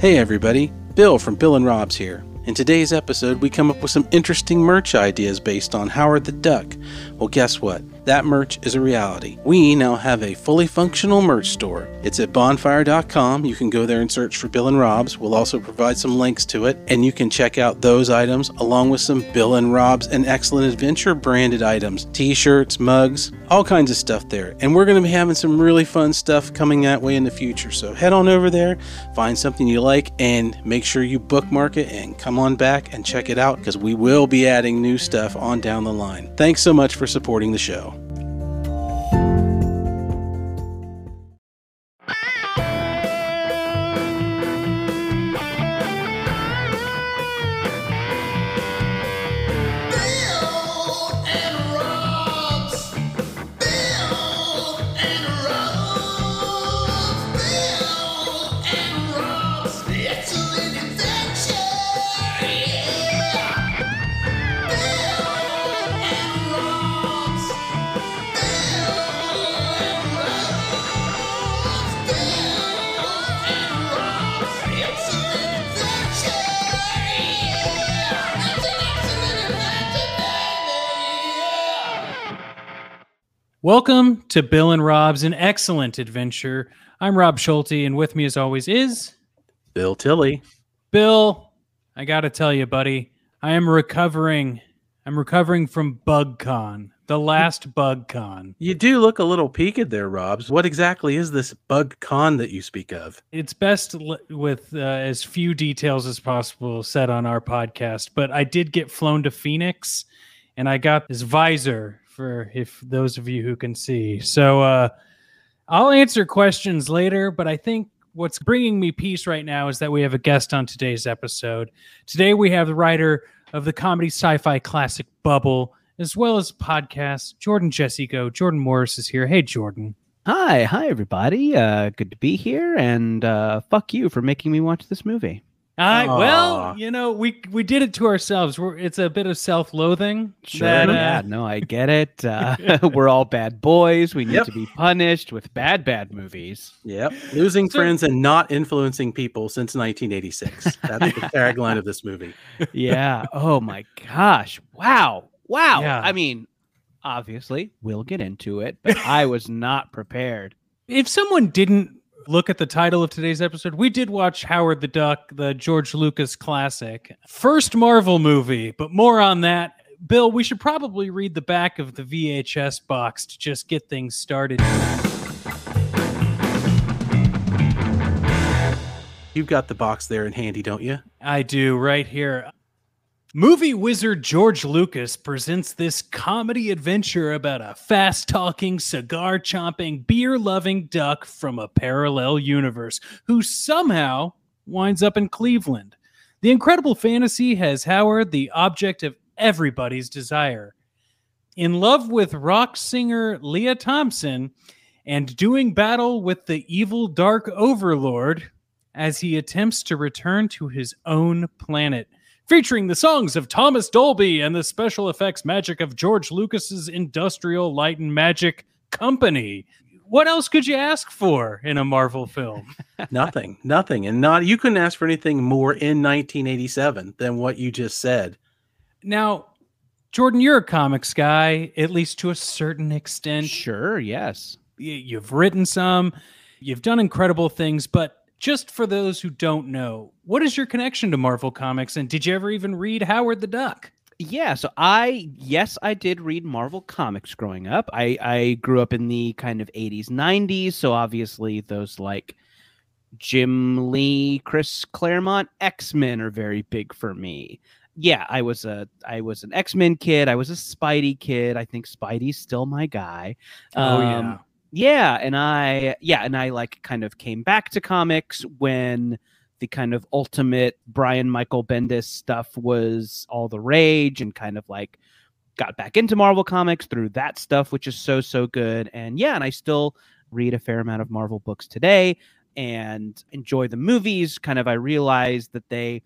Hey everybody, Bill from Bill and Rob's here. In today's episode, we come up with some interesting merch ideas based on Howard the Duck. Well, guess what? That merch is a reality. We now have a fully functional merch store. It's at bonfire.com. You can go there and search for Bill and Rob's. We'll also provide some links to it, and you can check out those items along with some Bill and Rob's and Excellent Adventure branded items t shirts, mugs, all kinds of stuff there. And we're going to be having some really fun stuff coming that way in the future. So head on over there, find something you like, and make sure you bookmark it and come on back and check it out because we will be adding new stuff on down the line. Thanks so much for supporting the show. Welcome to Bill and Rob's An Excellent Adventure. I'm Rob Schulte, and with me, as always, is Bill Tilly. Bill. I got to tell you, buddy, I am recovering. I'm recovering from BugCon, the last BugCon. You do look a little peaked there, Robs. What exactly is this bug con that you speak of? It's best with uh, as few details as possible said on our podcast, but I did get flown to Phoenix, and I got this visor for if those of you who can see. So uh, I'll answer questions later, but I think what's bringing me peace right now is that we have a guest on today's episode. Today we have the writer of the comedy sci-fi classic Bubble, as well as podcast Jordan Jesse Go. Jordan Morris is here. Hey, Jordan. Hi, hi everybody. Uh, good to be here, and uh, fuck you for making me watch this movie. I well, you know, we we did it to ourselves. We're, it's a bit of self-loathing. Sure, that, uh, yeah, no, I get it. Uh, we're all bad boys. We need Yep. to be punished with bad, bad movies. Yep. Losing So- friends and not influencing people since 1986. That's the tagline of this movie. Yeah. oh my gosh. Wow. Wow. Yeah. I mean, obviously, we'll get into it, but I was not prepared. If someone didn't look at the title of today's episode, we did watch Howard the Duck, the George Lucas classic, first Marvel movie. But more on that. Bill, we should probably read the back of the VHS box to just get things started. You've got the box there in handy, don't you? I do right here. Movie wizard George Lucas presents this comedy adventure about a fast talking, cigar chomping, beer loving duck from a parallel universe who somehow winds up in Cleveland. The incredible fantasy has Howard the object of everybody's desire. In love with rock singer Lea Thompson and doing battle with the evil dark overlord as he attempts to return to his own planet featuring the songs of Thomas Dolby and the special effects magic of George Lucas's Industrial Light and Magic Company. What else could you ask for in a Marvel film? Nothing. Nothing. And not you couldn't ask for anything more in 1987 than what you just said. Now, Jordan, you're a comics guy, at least to a certain extent. Sure. Yes. You've written some, you've done incredible things, but just for those who don't know, what is your connection to Marvel Comics? And did you ever even read Howard the Duck? Yeah, so I yes, I did read Marvel comics growing up. I I grew up in the kind of 80s, 90s, so obviously those like Jim Lee, Chris Claremont X-Men are very big for me. Yeah, I was a I was an X-Men kid, I was a Spidey kid. I think Spidey's still my guy. Oh. Um, yeah, and I yeah, and I like kind of came back to comics when the kind of ultimate Brian Michael Bendis stuff was all the rage and kind of like got back into Marvel comics through that stuff, which is so so good. And yeah, and I still read a fair amount of Marvel books today and enjoy the movies. Kind of I realized that they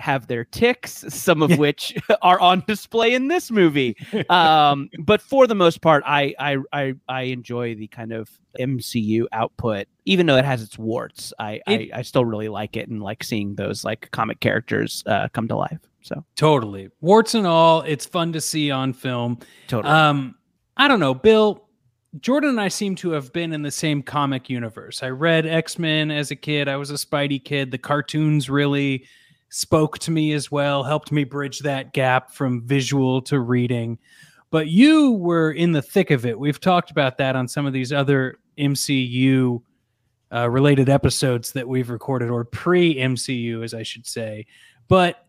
have their ticks, some of which are on display in this movie. Um, but for the most part, I, I I I enjoy the kind of MCU output, even though it has its warts. I It- I, I still really like it and like seeing those like comic characters uh, come to life. So Totally. Warts and all, it's fun to see on film. totally. Um, I don't know, Bill. Jordan and I seem to have been in the same comic universe. I read X Men as a kid. I was a Spidey kid. The cartoons really spoke to me as well, helped me bridge that gap from visual to reading. But you were in the thick of it. We've talked about that on some of these other MCU uh, related episodes that we've recorded, or pre MCU, as I should say. But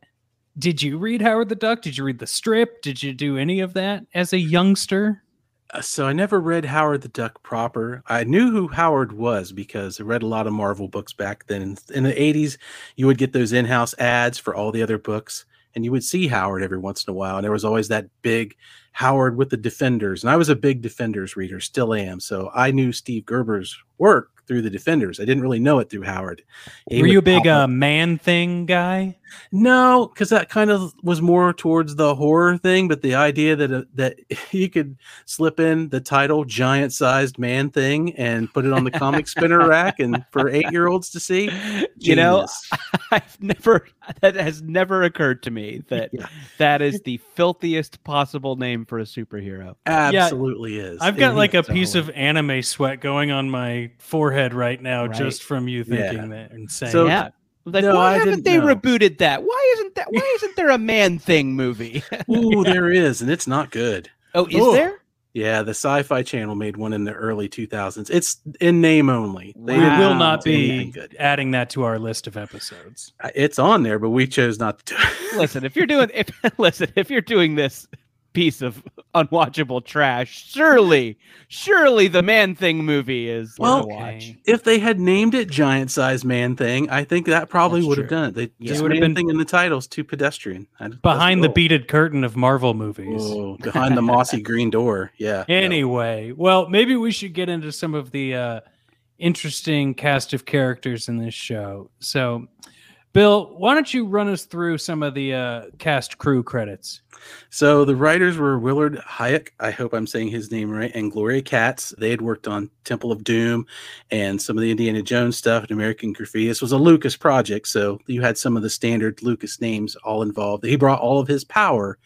did you read Howard the Duck? Did you read the strip? Did you do any of that as a youngster? Uh, So I never read Howard the Duck proper. I knew who Howard was because I read a lot of Marvel books back then. In, in the 80s, you would get those in-house ads for all the other books and you would see Howard every once in a while and there was always that big Howard with the Defenders. And I was a big Defenders reader, still am. So I knew Steve Gerber's work through the Defenders. I didn't really know it through Howard. He Were you a big uh, man thing guy? No, because that kind of was more towards the horror thing. But the idea that uh, that you could slip in the title "giant sized man thing" and put it on the comic spinner rack, and for eight year olds to see, you know. I've never that has never occurred to me that Yeah. that is the filthiest possible name for a superhero. absolutely is. I've got And like a he- piece of anime sweat going on my forehead right now Right. just from you Yeah. thinking that and saying So- yeah. Like, No, why I haven't didn't they know. rebooted that? Why isn't that? Why isn't there a man thing movie? Ooh, there is, and it's not good. oh, is Ugh. there? Yeah, the Sci-Fi Channel made one in the early 2000s. It's in name only. They we will not be good. adding that to our list of episodes. It's on there, but we chose not to do it. Listen, if you're doing if listen, if you're doing this piece of unwatchable trash, surely, surely the man thing movie is Well, to watch. if they had named it giant size man thing, I think that probably That's would have done it. They Yeah. just It would've been- thing in the title's too pedestrian. I- that's Behind the beaded curtain of Marvel movies. Oh, behind the mossy green door. Yeah. no. Anyway, well, maybe we should get into some of the uh, interesting cast of characters in this show. So, Bill, why don't you run us through some of the uh, cast crew credits? So the writers were Willard Huyck, I hope I'm saying his name right, and Gloria Katz. They had worked on Temple of Doom and some of the Indiana Jones stuff and American Graffiti. This was a Lucas project, so you had some of the standard Lucas names all involved. He brought all of his power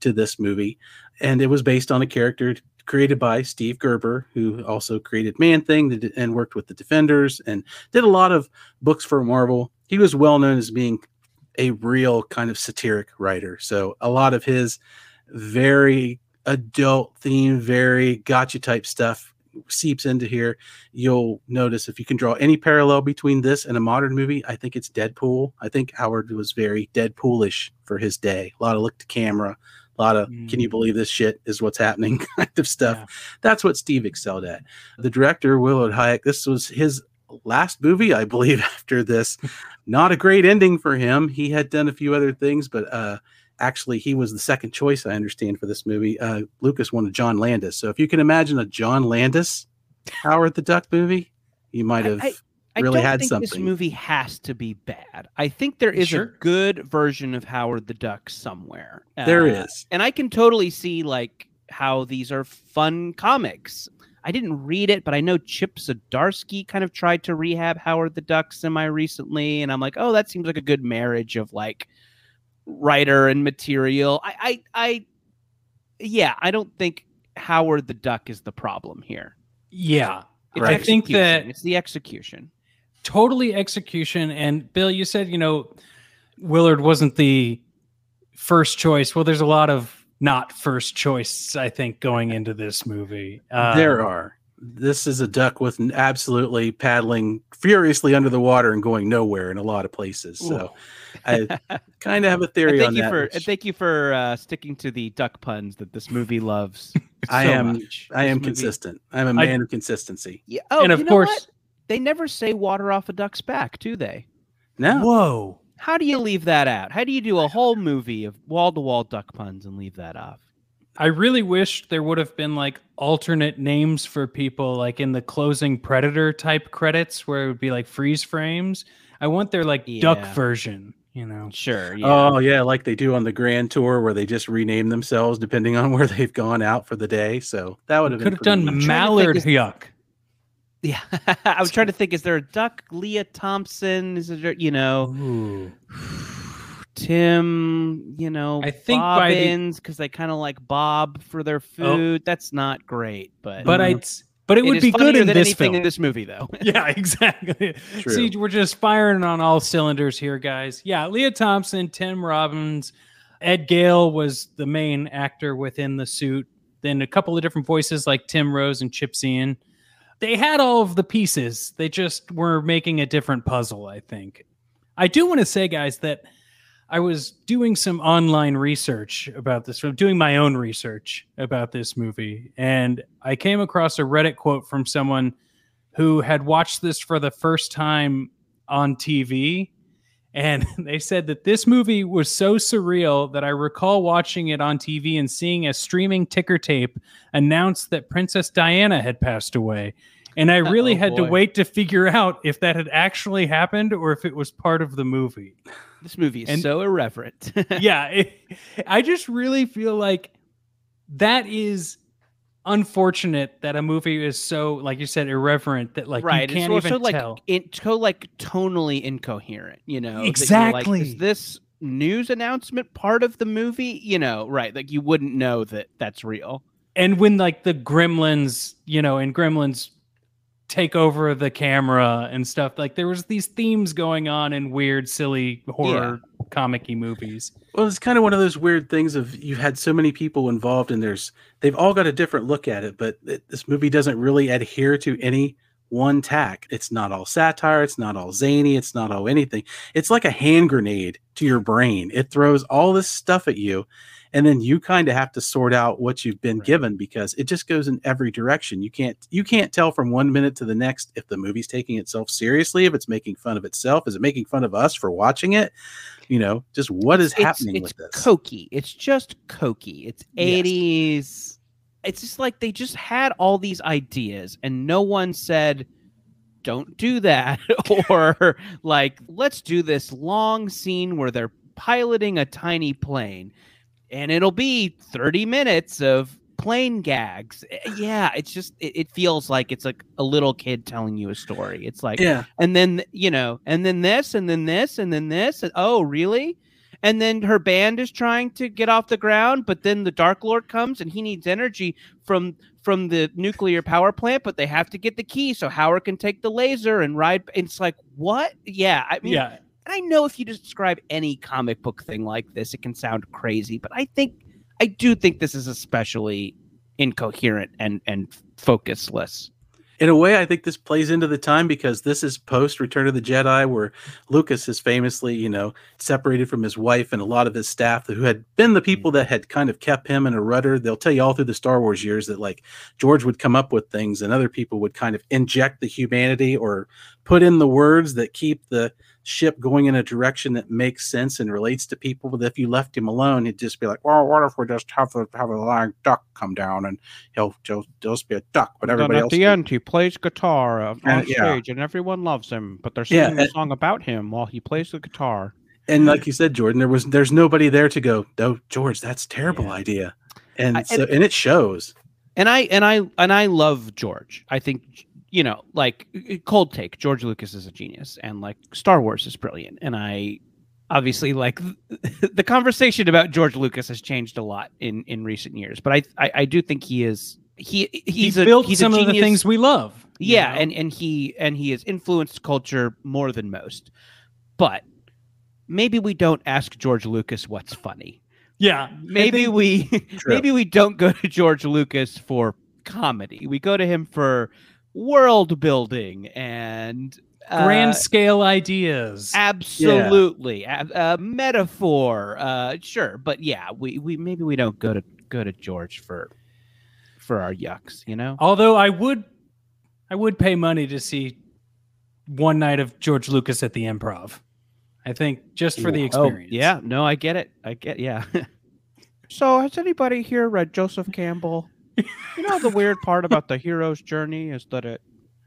to this movie, and it was based on a character created by Steve Gerber, who also created Man Thing and worked with the Defenders and did a lot of books for Marvel. He was well known as being a real kind of satiric writer. So a lot of his very adult theme, very gotcha type stuff seeps into here. You'll notice if you can draw any parallel between this and a modern movie, I think it's Deadpool. I think Howard was very Deadpoolish for his day. A lot of look to camera, a lot of can you mm. believe this shit is what's happening kind of stuff. Yeah. That's what Steve excelled at. The director, Willard Huyck, this was his last movie, I believe, after this. Not a great ending for him. He had done a few other things, but uh, actually, he was the second choice, I understand, for this movie. Uh, Lucas wanted John Landis. So if you can imagine a John Landis Howard the Duck movie, you might have I- I really had think this movie has to be bad. I think there is Sure. a good version of Howard the Duck somewhere. There Uh, is. and I can totally see like how these are fun comics. I didn't read it, but I know Chip Zdarsky kind of tried to rehab Howard the Duck semi recently, and I'm like, oh, that seems like a good marriage of like writer and material. I, I, I yeah, I don't think Howard the Duck is the problem here. Yeah. It's Right. I think that it's the execution. totally execution. And Bill, you said, you know, Willard wasn't the first choice. Well, there's a lot of not first choice, I think, going into this movie. Uh, there are. This is a duck with absolutely paddling furiously under the water and going nowhere in a lot of places. So I kind of have a theory thank on you that. for which thank you for uh, sticking to the duck puns that this movie loves. I am- much. I This am movie- consistent. I'm a man of consistency. Yeah. Oh, And of you know course- what? they never say water off a duck's back, do they? No. Whoa. How do you leave that out? How do you do a whole movie of wall to wall duck puns and leave that off? I really wish there would have been like alternate names for people, like in the closing Predator type credits, where it would be like freeze frames. I want their like duck version You know, Sure. Oh, yeah. Oh yeah, like they do on the Grand Tour, where they just rename themselves depending on where they've gone out for the day. So that would have could been have done pretty neat. trying to Mallard think Yuck. Yeah. I was trying to think. Is there a duck? Lea Thompson? Is there? You know, Ooh. Tim. You know, I think by Bobbins because they kind of like Bob for their oh. food. That's not great, but But I, but it, it would be good in than this anything film. in this movie, though. yeah, exactly. True. See, we're just firing on all cylinders here, guys. Yeah, Lea Thompson, Tim Robbins, Ed Gale was the main actor within the suit. Then a couple of different voices like Tim Rose and Chip Zien. They had all of the pieces. They just were making a different puzzle, I think. I do want to say, guys, that I was doing some online research about this, doing my own research about this movie, and I came across a Reddit quote from someone who had watched this for the first time on TV. And they said that this movie was so surreal that I recall watching it on TV and seeing a streaming ticker tape announce that Princess Diana had passed away. And I really Oh, had to wait to figure out if that had actually happened or if it was part of the movie. This movie is And- so irreverent. yeah, it, I just really feel like that is unfortunate that a movie is so, like you said, irreverent that like right. you can't it's even also like tell. so like tonally incoherent. You know, you're like, Exactly. is this news announcement part of the movie? You know, right? Like you wouldn't know that that's real. and when like the gremlins you know and gremlins take over the camera and stuff like there was these themes going on in weird silly horror comic-y movies Well, it's kind of one of those weird things of you've had so many people involved, and there's they've all got a different look at it, but it, this movie doesn't really adhere to any one tack. It's not all satire. It's not all zany. It's not all anything. It's like a hand grenade to your brain. It throws all this stuff at you, and then you kind of have to sort out what you've been Right. given because it just goes in every direction. You can't you can't tell from one minute to the next if the movie's taking itself seriously, if it's making fun of itself, is it making fun of us for watching it? You know, just what is It's- happening it's with this? Cokey. It's just cokey. It's Yes. eighties. It's just like they just had all these ideas, and no one said, "Don't do that," or like, "Let's do this long scene where they're piloting a tiny plane, and it'll be thirty minutes of." plane gags. Eh, yeah it's just it, it feels like it's like a little kid telling you a story. It's like yeah, and then you know and then this and then this and then this and, oh really? And then her band is trying to get off the ground but then the dark lord comes and he needs energy from from the nuclear power plant but they have to get the key so howard can take the laser and ride it's like what? Yeah i mean yeah i know if you describe any comic book thing like this it can sound crazy but i think i do think this is especially incoherent and and focusless in a way, I think this plays into the time because this is post Return of the Jedi, where Lucas is famously, you know, separated from his wife and a lot of his staff who had been the people mm. that had kind of kept him in a rudder. They'll tell you all through the Star Wars years that like George would come up with things and other people would kind of inject the humanity or put in the words that keep the ship going in a direction that makes sense and relates to people. But if you left him alone, he'd just be like, "Well, what if we just have a have a lying duck come down and he'll just, just be a duck, but everybody then at else." the end, he plays guitar uh, on Uh, yeah. stage, and everyone loves him. But they're Yeah, singing a song about him while he plays the guitar. and like you said, Jordan, there was there's nobody there to go, no, George, that's a terrible Yeah. idea, and I- so and it shows. and I and I and I love George. I think you know, like uh, uh, cold take. George Lucas is a genius, and like Star Wars is brilliant. And I obviously like the conversation about George Lucas has changed a lot in in recent years. But I I, I do think he is he he's he a, built he's some a of the things we love you yeah, know? and and he and he has influenced culture more than most. But maybe we don't ask George Lucas what's funny yeah maybe think- we True. maybe we don't go to George Lucas for comedy. We go to him for world building and uh, grand scale ideas absolutely a, a metaphor. Uh, sure, but yeah, we, we maybe we don't go to go to George for for our yucks. You know, although i would i would pay money to see one night of george lucas at the improv i think just for the Oh, experience yeah, no, I get it. I get yeah. So, has anybody here read Joseph Campbell? You know, the weird part about the hero's journey is that it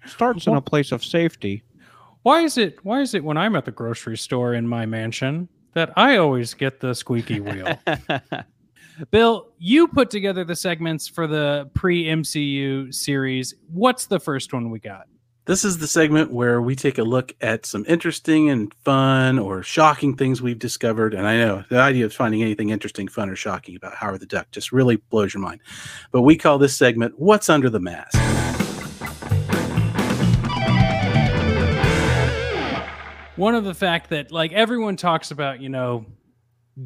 starts in a place of safety. Why is it? Why is it when I'm at the grocery store in my mansion that I always get the squeaky wheel? Bill, you put together the segments for the pre MCU series. What's the first one we got? This is the segment where we take a look at some interesting and fun or shocking things we've discovered. And I know the idea of finding anything interesting, fun, or shocking about Howard the Duck just really blows your mind. But we call this segment What's Under the Mask? One of the fact that like everyone talks about, you know,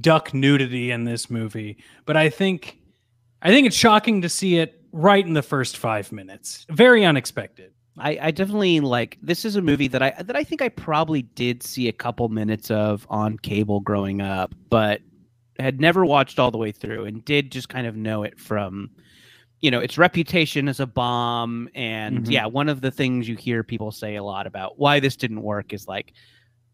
duck nudity in this movie, but I think I think it's shocking to see it right in the first five minutes. Very unexpected. I, I definitely like this is a movie that I that I think I probably did see a couple minutes of on cable growing up, but had never watched all the way through and did just kind of know it from you know its reputation as a bomb and Mhm. yeah one of the things you hear people say a lot about why this didn't work is like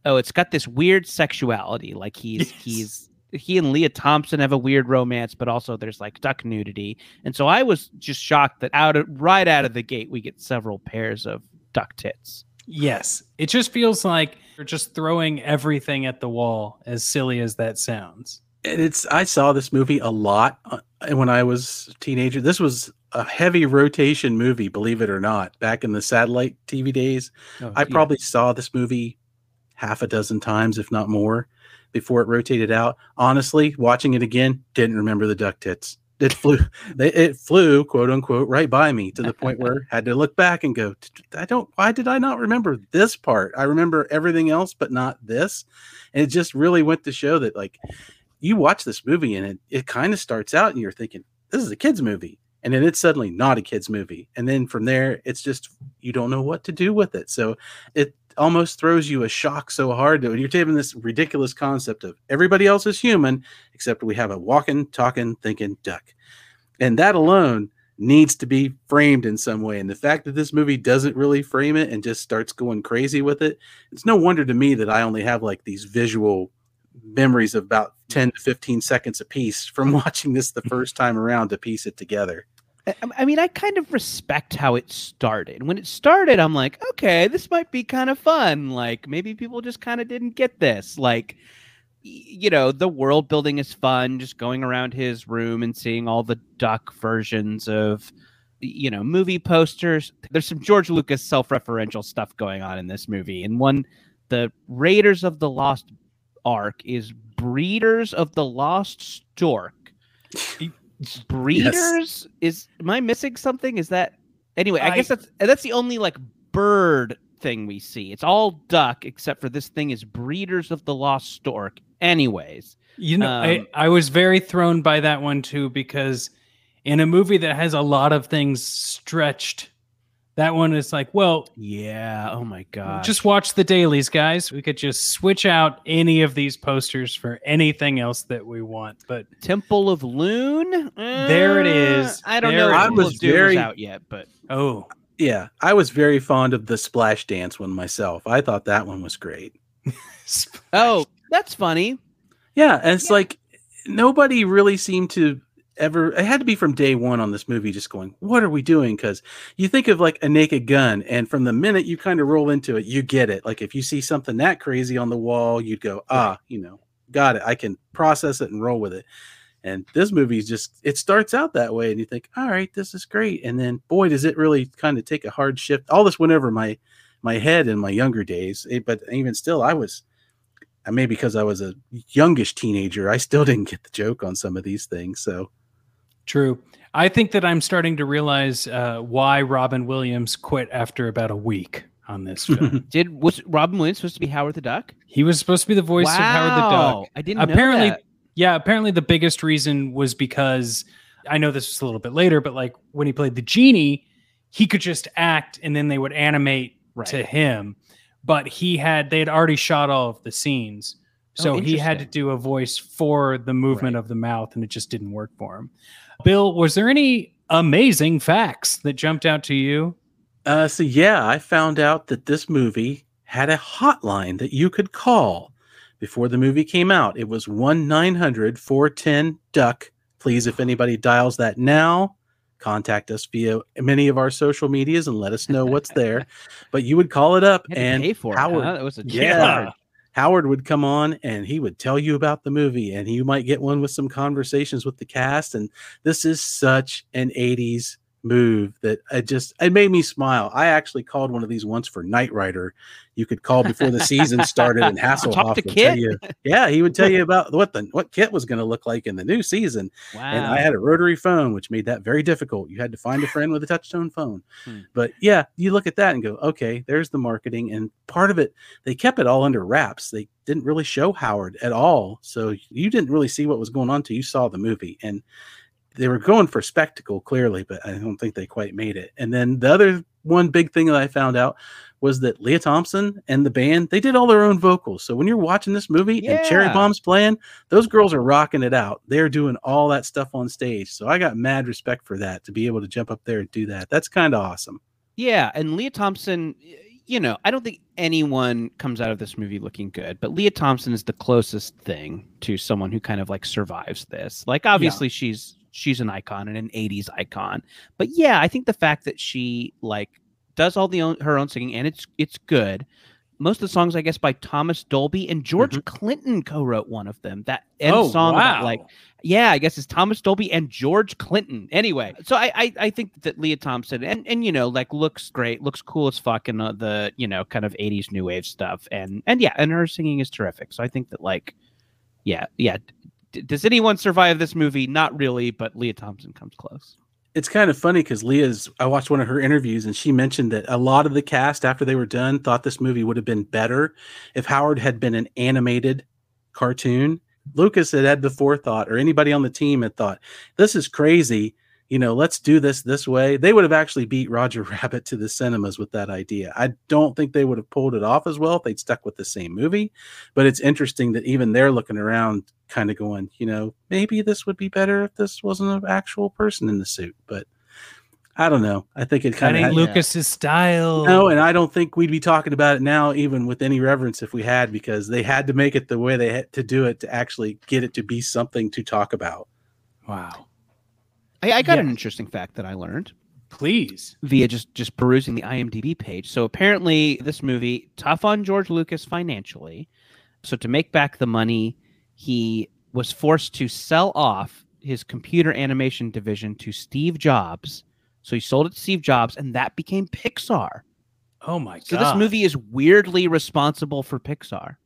oh it's got this weird sexuality like he's Yes. he's he and Lea Thompson have a weird romance but also there's like duck nudity and so I was just shocked that out of right out of the gate we get several pairs of duck tits. Yes. It just feels like you're just throwing everything at the wall, as silly as that sounds. And it's I saw this movie a lot uh, when I was a teenager. This was a heavy rotation movie, believe it or not, back in the satellite TV days. Oh, I probably saw this movie half a dozen times, if not more, before it rotated out. Honestly, watching it again, didn't remember the duck tits. It flew, they, it flew, quote unquote, right by me to the point where I had to look back and go, I don't, why did I not remember this part? I remember everything else, but not this. And it just really went to show that, like, you watch this movie and it, it kind of starts out and you're thinking, this is a kid's movie. And then it's suddenly not a kid's movie. And then from there, it's just, you don't know what to do with it. So it almost throws you a shock so hard that when you're taking this ridiculous concept of everybody else is human, except we have a walking, talking, thinking duck. And that alone needs to be framed in some way. And the fact that this movie doesn't really frame it and just starts going crazy with it, it's no wonder to me that I only have like these visual memories of about 10 to 15 seconds a piece from watching this the first time around to piece it together. I, mean, I kind of respect how it started. When it started, I'm like, okay, this might be kind of fun. Like maybe people just kind of didn't get this. Like, you know, the world building is fun. Just going around his room and seeing all the duck versions of, you know, movie posters. There's some George Lucas self-referential stuff going on in this movie. And one, the Raiders of the Lost Ark is Breeders of the Lost Stork. Breeders is am I missing something? Is that anyway? I, I- guess that's that's the only like bird thing we see. It's all duck except for this thing is Breeders of the Lost Stork. Anyways, You know, I, Um, I was very thrown by that one too because in a movie that has a lot of things stretched, that one is like, well, yeah. Oh my god. just watch the dailies, guys. We could just switch out any of these posters for anything else that we want. But Temple of Loon. There it Uh. I don't There know. if I was of Doom is very- out yet, but oh, Yeah, I was very fond of the splash dance one myself. I thought that one was great. oh, that's funny. Yeah, and it's Yeah. like nobody really seemed to ever. It had to be from day one on this movie, just going, "What are we doing?" Because you think of like a naked gun, and from the minute you kind of roll into it, you get it. Like if you see something that crazy on the wall, you'd go, "Ah, you know, got it. I can process it and roll with it." And this movie is just it starts out that way, and you think, "All right, this is great," and then boy, does it really kind of take a hard shift. All this went over my my head in my younger days, eh, but even still, I was I may because I was a youngish teenager, I still didn't get the joke on some of these things. So true. I think that I'm starting to realize uh, why Robin Williams quit after about a week on this film. Did was Robin Williams supposed to be Howard the Duck? he was supposed to be the voice of Howard the Duck. I didn't apparently know that. yeah apparently the biggest reason was because i know this was a little bit later but like when he played the genie he could just act and then they would animate Right. to him but he had they had already shot all of the scenes so Oh, he had to do a voice for the movement Right. of the mouth and it just didn't work for him bill was there any amazing facts that jumped out to you Uh, so yeah, I found out that this movie had a hotline that you could call before the movie came out. It was 1 900 410 Duck. Please, if anybody dials that now, contact us via many of our social medias and let us know what's there. but you would call it up You had to and pay for Howard, it. Huh? That was a yeah. Howard would come on and he would tell you about the movie and you might get one with some conversations with the cast and this is such an 80s move that I just it made me smile. I actually called one of these once for Knight Rider. You could call before the season started and Hasselhoff Talk to would tell KITT? you. Yeah, he would tell you about what the what KITT was going to look like in the new season. Wow. And I had a rotary phone, which made that very difficult. You had to find a friend with a touchtone phone. Hmm. But yeah, you look at that and go, okay, there's the marketing. And part of it, they kept it all under wraps. They didn't really show Howard at all. So you didn't really see what was going on till you saw the movie. And they were going for spectacle clearly, but I don't think they quite made it. And then the other one big thing that I found out was that Lea Thompson and the band, they did all their own vocals. So when you're watching this movie and Cherry Bomb's playing, those girls are rocking it out. They're doing all that stuff on stage. So I got mad respect for that to be able to jump up there and do that. That's kind of awesome. Yeah, and Lea Thompson, you know, I don't think anyone comes out of this movie looking good, but Lea Thompson is the closest thing to someone who kind of like survives this. Like obviously she's she's an icon and an 80s icon. But yeah, I think the fact that she like does all the own, her own singing and it's it's good. Most of the songs I guess by Thomas Dolby and George Clinton co-wrote one of them. That end oh, song wow. about like yeah, I guess it's Thomas Dolby and George Clinton. Anyway, so I I, I think that Lea Thompson and and you know like looks great, looks cool as fuck in uh, the you know kind of '80s new wave stuff, and and yeah, and her singing is terrific. So I think that like, yeah, yeah. Does anyone survive this movie? Not really, but Lea Thompson comes close. It's kind of funny because Lea's, I watched one of her interviews and she mentioned that a lot of the cast, after they were done, thought this movie would have been better if Howard had been an animated cartoon. Lucas had had the forethought, or anybody on the team had thought, this is crazy. You know, let's do this this way. They would have actually beat Roger Rabbit to the cinemas with that idea. I don't think they would have pulled it off as well if they'd stuck with the same movie. But it's interesting that even they're looking around, kind of going, you know, maybe this would be better if this wasn't an actual person in the suit. But I don't know. I think it That kind ain't of Lucas's style. no, and I don't think we'd be talking about it now, even with any reverence, if we had, because they had to make it the way they had to do it to actually get it to be something to talk about. Wow. I, I got Yeah. an interesting fact that I learned. Please. via just just perusing the IMDb page. So apparently this movie tough on George Lucas financially. So to make back the money, he was forced to sell off his computer animation division to Steve Jobs. So he sold it to Steve Jobs and that became Pixar. Oh my god. So this movie is weirdly responsible for Pixar.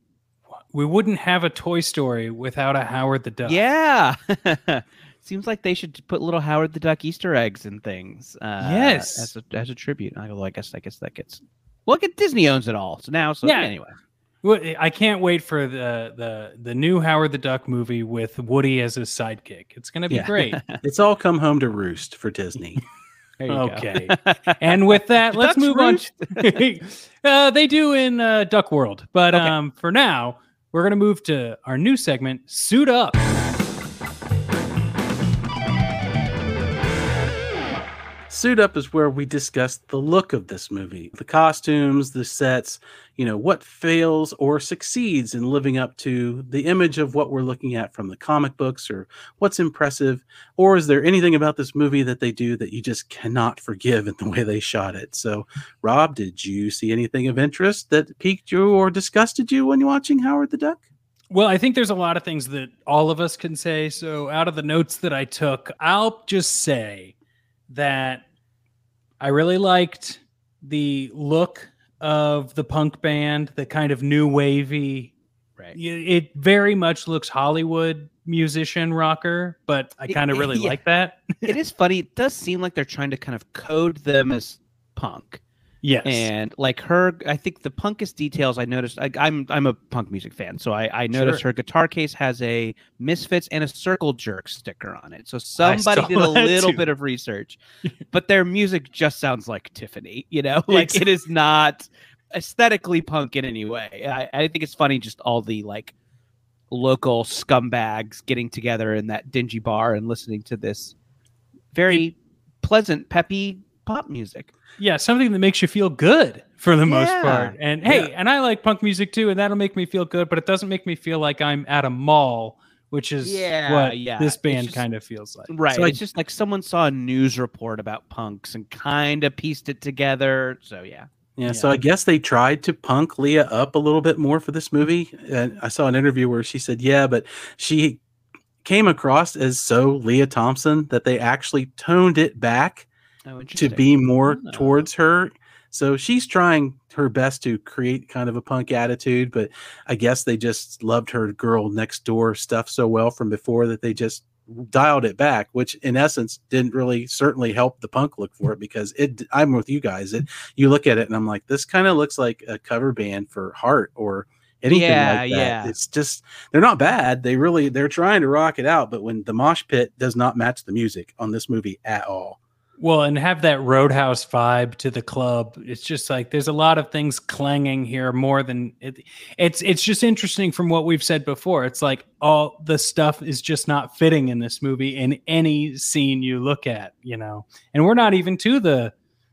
we wouldn't have a Toy Story without a Howard the Duck. Yeah. Seems like they should put little Howard the Duck Easter eggs and things. Uh, Yes. as a, as a tribute. I go, I guess I guess that gets. Well, get Disney owns it all. So now, so Yeah. anyway. Well, I can't wait for the the the new Howard the Duck movie with Woody as his sidekick. It's going to be Yeah. great. It's all come home to roost for Disney. There you go. Okay. and with that, let's Ducks move roost. on. uh, they do in uh, Duck World, but Okay. um, for now, we're going to move to our new segment, Suit Up. Suit Up is where we discuss the look of this movie, the costumes, the sets, you know, what fails or succeeds in living up to the image of what we're looking at from the comic books or what's impressive. Or is there anything about this movie that they do that you just cannot forgive in the way they shot it? So, Rob, did you see anything of interest that piqued you or disgusted you when you're watching Howard the Duck? Well, I think there's a lot of things that all of us can say. So, out of the notes that I took, I'll just say that I really liked the look of the punk band, the kind of new wavy. Right. It very much looks Hollywood musician rocker, but I kind of really yeah. like that. it is funny. It does seem like they're trying to kind of code them as punk. Yes. And like her, I think the punkest details I noticed. I, I'm I'm a punk music fan, so I, I noticed Sure. her guitar case has a Misfits and a Circle Jerk sticker on it. So somebody did a little too. bit of research, but their music just sounds like Tiffany. You know, like it is not aesthetically punk in any way. I, I think it's funny just all the like local scumbags getting together in that dingy bar and listening to this very pleasant, peppy pop music. yeah, something that makes you feel good for the most part. And hey, and I like punk music too, and that'll make me feel good, but it doesn't make me feel like I'm at a mall which is Yeah, what yeah. this band just- kind of feels like. Right. So I- it's just like someone saw a news report about punks and kind of pieced it together. So yeah. Yeah, so I guess they tried to punk Lea up a little bit more for this movie. And I saw an interview where she said, yeah, but she came across as so Lea Thompson that they actually toned it back Oh, to be more Oh. towards her. So she's trying her best to create kind of a punk attitude, but I guess they just loved her girl next door stuff so well from before that they just dialed it back, which in essence didn't really certainly help the punk look for it because it I'm with you guys. It you look at it and I'm like, this kind of looks like a cover band for Heart or anything Yeah, like that. yeah. It's just they're not bad. They really they're trying to rock it out, but when the mosh pit does not match the music on this movie at all. Well, and have that roadhouse vibe to the club. It's just like there's a lot of things clanging here more than it, it's it's just interesting from what we've said before. It's like all the stuff is just not fitting in this movie in any scene you look at, you know. And we're not even to the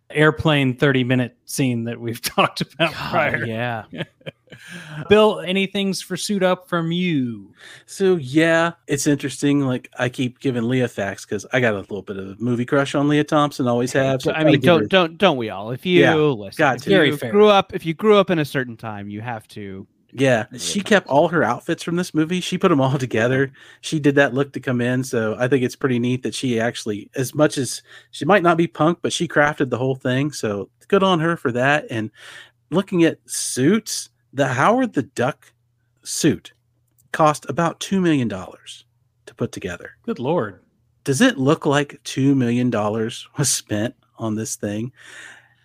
airplane 30 minute scene that we've talked about God, prior. yeah. Bill, anything's for suit up from you? So yeah, it's interesting. Like I keep giving Lea facts because I got a little bit of a movie crush on Lea Thompson. Always have. So I gotta mean, don't don't don't we all? If you Yeah, listen, got if to. you Very fair. grew up, if you grew up in a certain time, you have to. Yeah, she kept all her outfits from this movie. She put them all together. She did that look to come in. So I think it's pretty neat that she actually, as much as she might not be punk, but she crafted the whole thing. So good on her for that. And looking at suits, the Howard the Duck suit cost about $2 million to put together. Good lord. does it look like two million dollars was spent on this thing?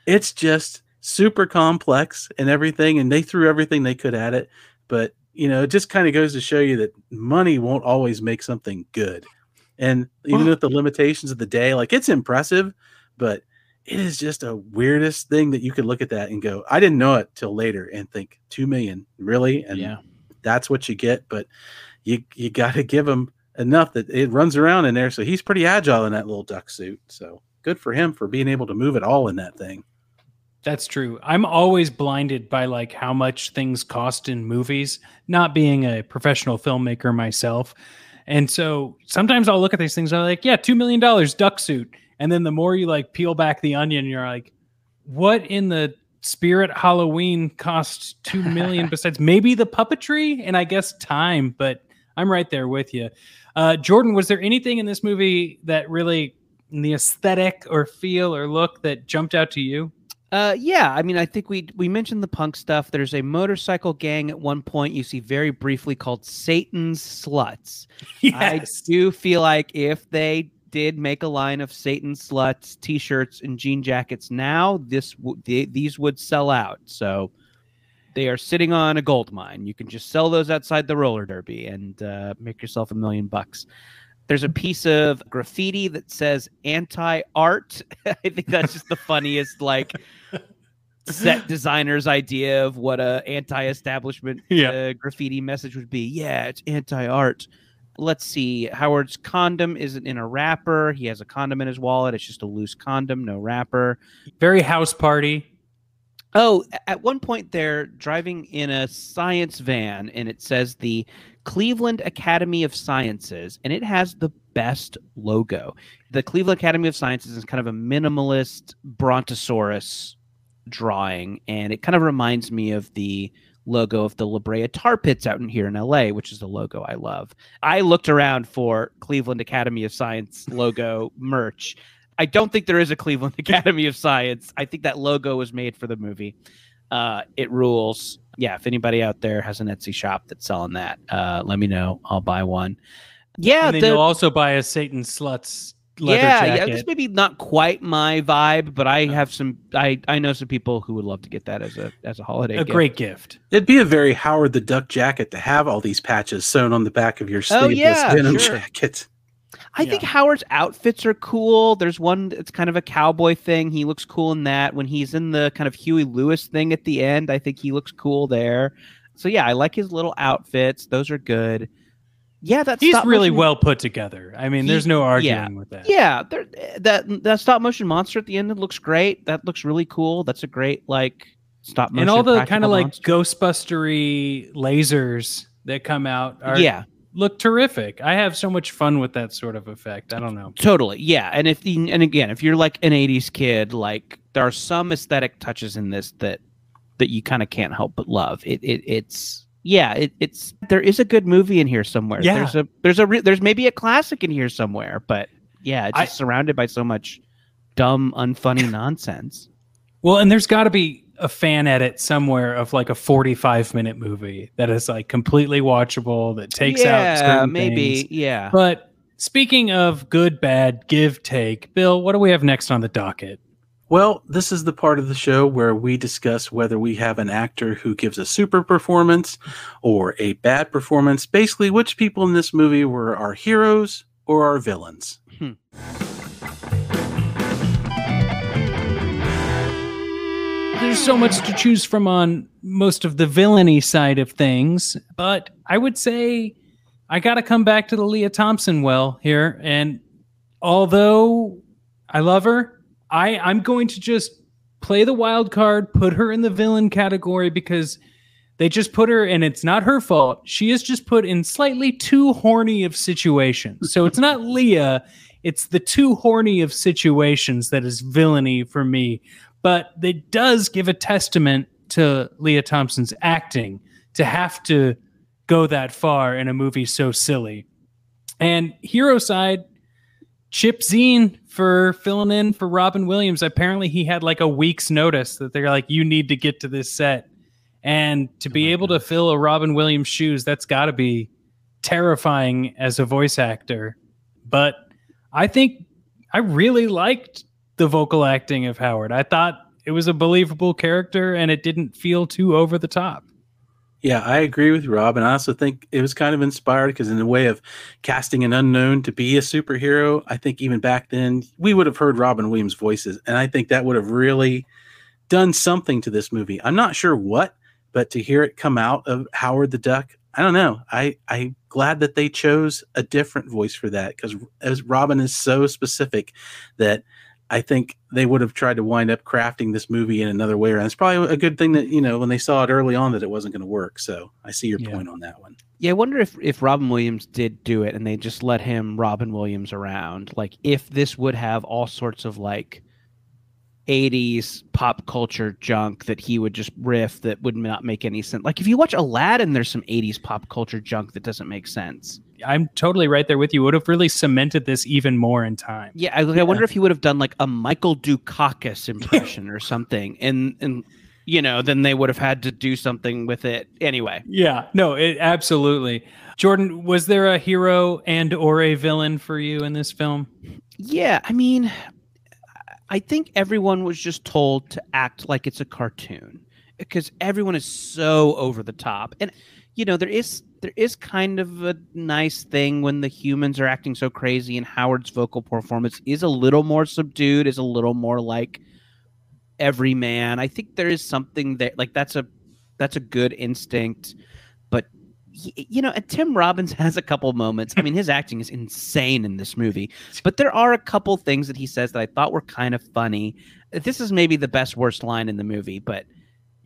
It's just super complex and everything, and they threw everything they could at it. But you know, it just kind of goes to show you that money won't always make something good. And even Well- with the limitations of the day, like it's impressive, but it is just a weirdest thing that you could look at that and go, I didn't know it till later and think two million, really? And Yeah. that's what you get. But you you got to give him enough that it runs around in there. So he's pretty agile in that little duck suit. So good for him for being able to move it all in that thing. That's true. I'm always blinded by like how much things cost in movies, not being a professional filmmaker myself. And so sometimes I'll look at these things and I'm like, yeah, $2 million duck suit. And then the more you like peel back the onion, you're like, what in the spirit Halloween cost 2 million besides maybe the puppetry and I guess time, but I'm right there with you. Uh, Jordan, was there anything in this movie that really in the aesthetic or feel or look that jumped out to you? Uh, yeah, I mean, I think we we mentioned the punk stuff. There's a motorcycle gang at one point you see very briefly called Satan's Sluts. I do feel like if they did make a line of Satan sluts t-shirts and jean jackets now, this these would sell out. So they are sitting on a gold mine. You can just sell those outside the roller derby and uh, make yourself a million bucks. There's a piece of graffiti that says anti-art. I think that's just the funniest like set designer's idea of what a anti-establishment Yeah. uh, graffiti message would be. Yeah, it's anti-art let's see. Howard's condom isn't in a wrapper. He has a condom in his wallet. It's just a loose condom, no wrapper. Very house party. Oh, at one point they're driving in a science van and it says the Cleveland Academy of Sciences and it has the best logo. The Cleveland Academy of Sciences is kind of a minimalist brontosaurus drawing and it kind of reminds me of the logo of the La Brea Tar Pits out in here in LA, which is the logo I love. I looked around for Cleveland Academy of Science logo merch. I don't think there is a Cleveland Academy of Science. I think that logo was made for the movie. Uh, it rules. Yeah, if anybody out there has an Etsy shop that's selling that, uh, let me know. I'll buy one. Yeah, and then the- you'll also buy a Satan Sluts leather yeah, yeah. This may be not quite my vibe, but I have some. I I know some people who would love to get that as a as a holiday. a gift. great gift. It'd be a very Howard the Duck jacket to have all these patches sewn on the back of your Oh, sleeveless yeah, denim sure. jacket. I think Howard's outfits are cool. There's one that's kind of a cowboy thing. He looks cool in that. When he's in the kind of Huey Lewis thing at the end, I think he looks cool there. So yeah, I like his little outfits. Those are good. Yeah, that's He's really well put together. I mean, He- there's no arguing yeah. with that. Yeah, there- that that stop motion monster at the end looks great. That looks really cool. That's a great like stop motion. and all the kind of like ghostbustery lasers that come out are yeah, look terrific. I have so much fun with that sort of effect. I don't know. Totally, yeah. And if the, and again, if you're like an '80s kid, like there are some aesthetic touches in this that that you kind of can't help but love. It, it it's yeah, it, it's there is a good movie in here somewhere. Yeah. There's a there's a re- there's maybe a classic in here somewhere, but yeah, it's I- just surrounded by so much dumb, unfunny nonsense. Well, and there's got to be a fan edit somewhere of like a 45 minute movie that is like completely watchable that takes out yeah, certain maybe things. yeah. But speaking of good, bad, give, take, Bill, what do we have next on the docket? Well, this is the part of the show where we discuss whether we have an actor who gives a super performance or a bad performance. Basically, which people in this movie were our heroes or our villains. Hmm. There's so much to choose from on most of the villainy side of things, but I would say I got to come back to the Lea Thompson well here. And although I love her, I, I'm going to just play the wild card, put her in the villain category because they just put her, and it's not her fault. She is just put in slightly too horny of situations. So it's not Lea, it's the too horny of situations that is villainy for me. But it does give a testament to Lea Thompson's acting to have to go that far in a movie so silly. And hero side, Chip Zien for filling in for Robin Williams. Apparently, he had like a week's notice that they're like, you need to get to this set. And to oh be able to fill a Robin Williams shoes, that's got to be terrifying as a voice actor. But I think I really liked the vocal acting of Howard. I thought it was a believable character and it didn't feel too over the top. Yeah, I agree with Rob, and I also think it was kind of inspired because, in the way of casting an unknown to be a superhero, I think even back then we would have heard Robin Williams' voices, and I think that would have really done something to this movie. I'm not sure what, but to hear it come out of Howard the Duck, I don't know. I I'm glad that they chose a different voice for that because as Robin is so specific that I think they would have tried to wind up crafting this movie in another way. And it's probably a good thing that, you know, when they saw it early on that it wasn't going to work. So I see your Yeah. point on that one. Yeah, I wonder if if Robin Williams did do it and they just let him Robin Williams around, like if this would have all sorts of like 80s pop culture junk that he would just riff that would not make any sense. Like if you watch Aladdin, there's some 80s pop culture junk that doesn't make sense. I'm totally right there with you. Would have really cemented this even more in time. Yeah, I, I wonder if he would have done like a Michael Dukakis impression or something, and and you know, then they would have had to do something with it anyway. Yeah, no, it absolutely. Jordan, was there a hero and or a villain for you in this film? Yeah, I mean, I think everyone was just told to act like it's a cartoon because everyone is so over the top, and you know there is there is kind of a nice thing when the humans are acting so crazy, and Howard's vocal performance is a little more subdued, is a little more like every man. I think there is something that like that's a that's a good instinct, but you know, Tim Robbins has a couple moments. I mean, his acting is insane in this movie, but there are a couple things that he says that I thought were kind of funny. This is maybe the best worst line in the movie, but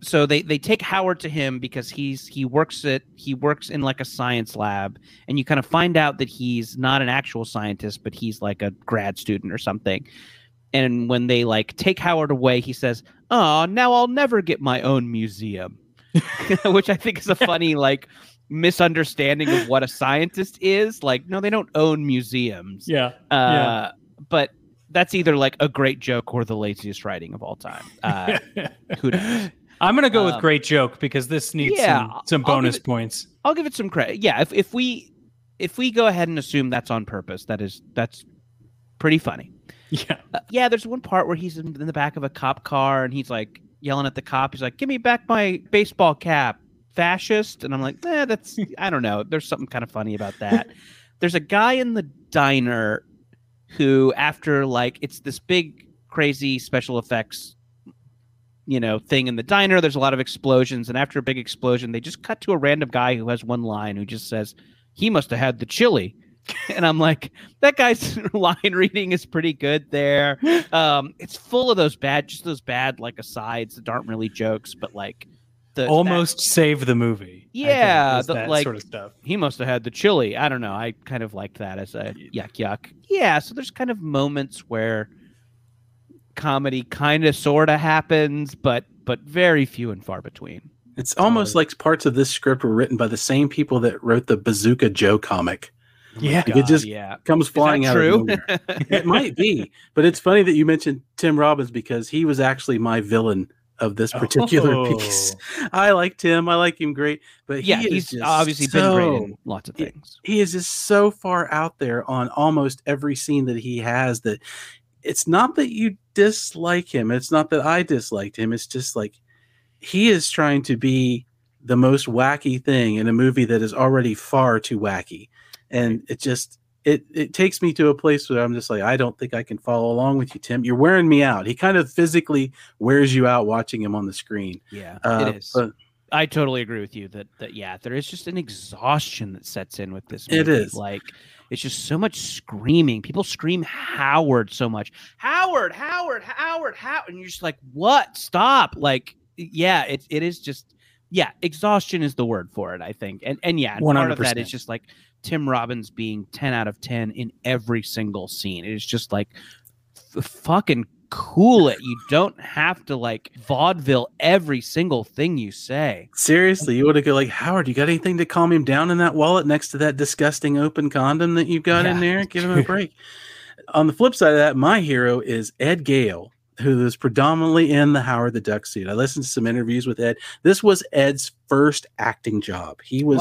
so they they take Howard to him because he's he works at he works in like a science lab and you kind of find out that he's not an actual scientist but he's like a grad student or something. And when they like take Howard away, he says, "Oh, now I'll never get my own museum." Which I think is a funny like misunderstanding of what a scientist is. Like, no, they don't own museums. Yeah. Uh, But that's either like a great joke or the laziest writing of all time. Uh, who knows? I'm gonna go with Um, great joke because this needs yeah, some, some bonus it- points. I'll give it some credit. Yeah, if if we if we go ahead and assume that's on purpose, that is that's pretty funny. Yeah. Uh, yeah, there's one part where he's in, in the back of a cop car and he's like yelling at the cop. He's like, "Give me back my baseball cap, fascist!" And I'm like, "Eh, that's I don't know. There's something kind of funny about that." there's a guy in the diner who, after like it's this big crazy special effects you know thing in the diner there's a lot of explosions and after a big explosion they just cut to a random guy who has one line who just says he must have had the chili and i'm like that guy's line reading is pretty good there um it's full of those bad just those bad like asides that aren't really jokes but like the almost save the movie. Yeah, the- that like- sort of stuff. he must have had the chili. I don't know. I kind of liked that as a yuck yuck. Yeah, so there's kind of moments where comedy kind of sort of happens, but but very few and far between. It's almost like parts of this script were written by the same people that wrote the Bazooka Joe comic. Oh yeah. It just yeah. comes Is that flying out true? of nowhere. it might be, but it's funny that you mentioned Tim Robbins because he was actually my villain of this oh. particular Oh. piece. I like Tim. I like him great, but yeah, he is he's just obviously been great in lots of Yeah. things. he is just so far out there on almost every scene that he has that it's not that you dislike him. It's not that I disliked him. It's just like he is trying to be the most wacky thing in a movie that is already far too wacky. And it just it it takes me to a place where I'm just like, I don't think I can follow along with you, Tim. You're wearing me out. He kind of physically wears you out watching him on the screen. Yeah, Uh, it is. but I totally agree with you that that yeah, there is just an exhaustion that sets in with this. It movie. is. like it's just so much screaming. People scream Howard so much. Howard, Howard, Howard, Howard, and you're just like, what? Stop! Like, yeah, it it is just yeah, exhaustion is the word for it. I think, and and yeah, and part of that is just like Tim Robbins being ten out of ten in every single scene. It is just like fucking cool it. You don't have to like vaudeville every single thing you say. Seriously, you would have go like, Howard, you got anything to calm him down in that wallet next to that disgusting open condom that you've got in there? Give him a break. On the flip side of that, my hero is Ed Gale, who is predominantly in the Howard the Duck suit. I listened to some interviews with Ed. This was Ed's first acting job. He was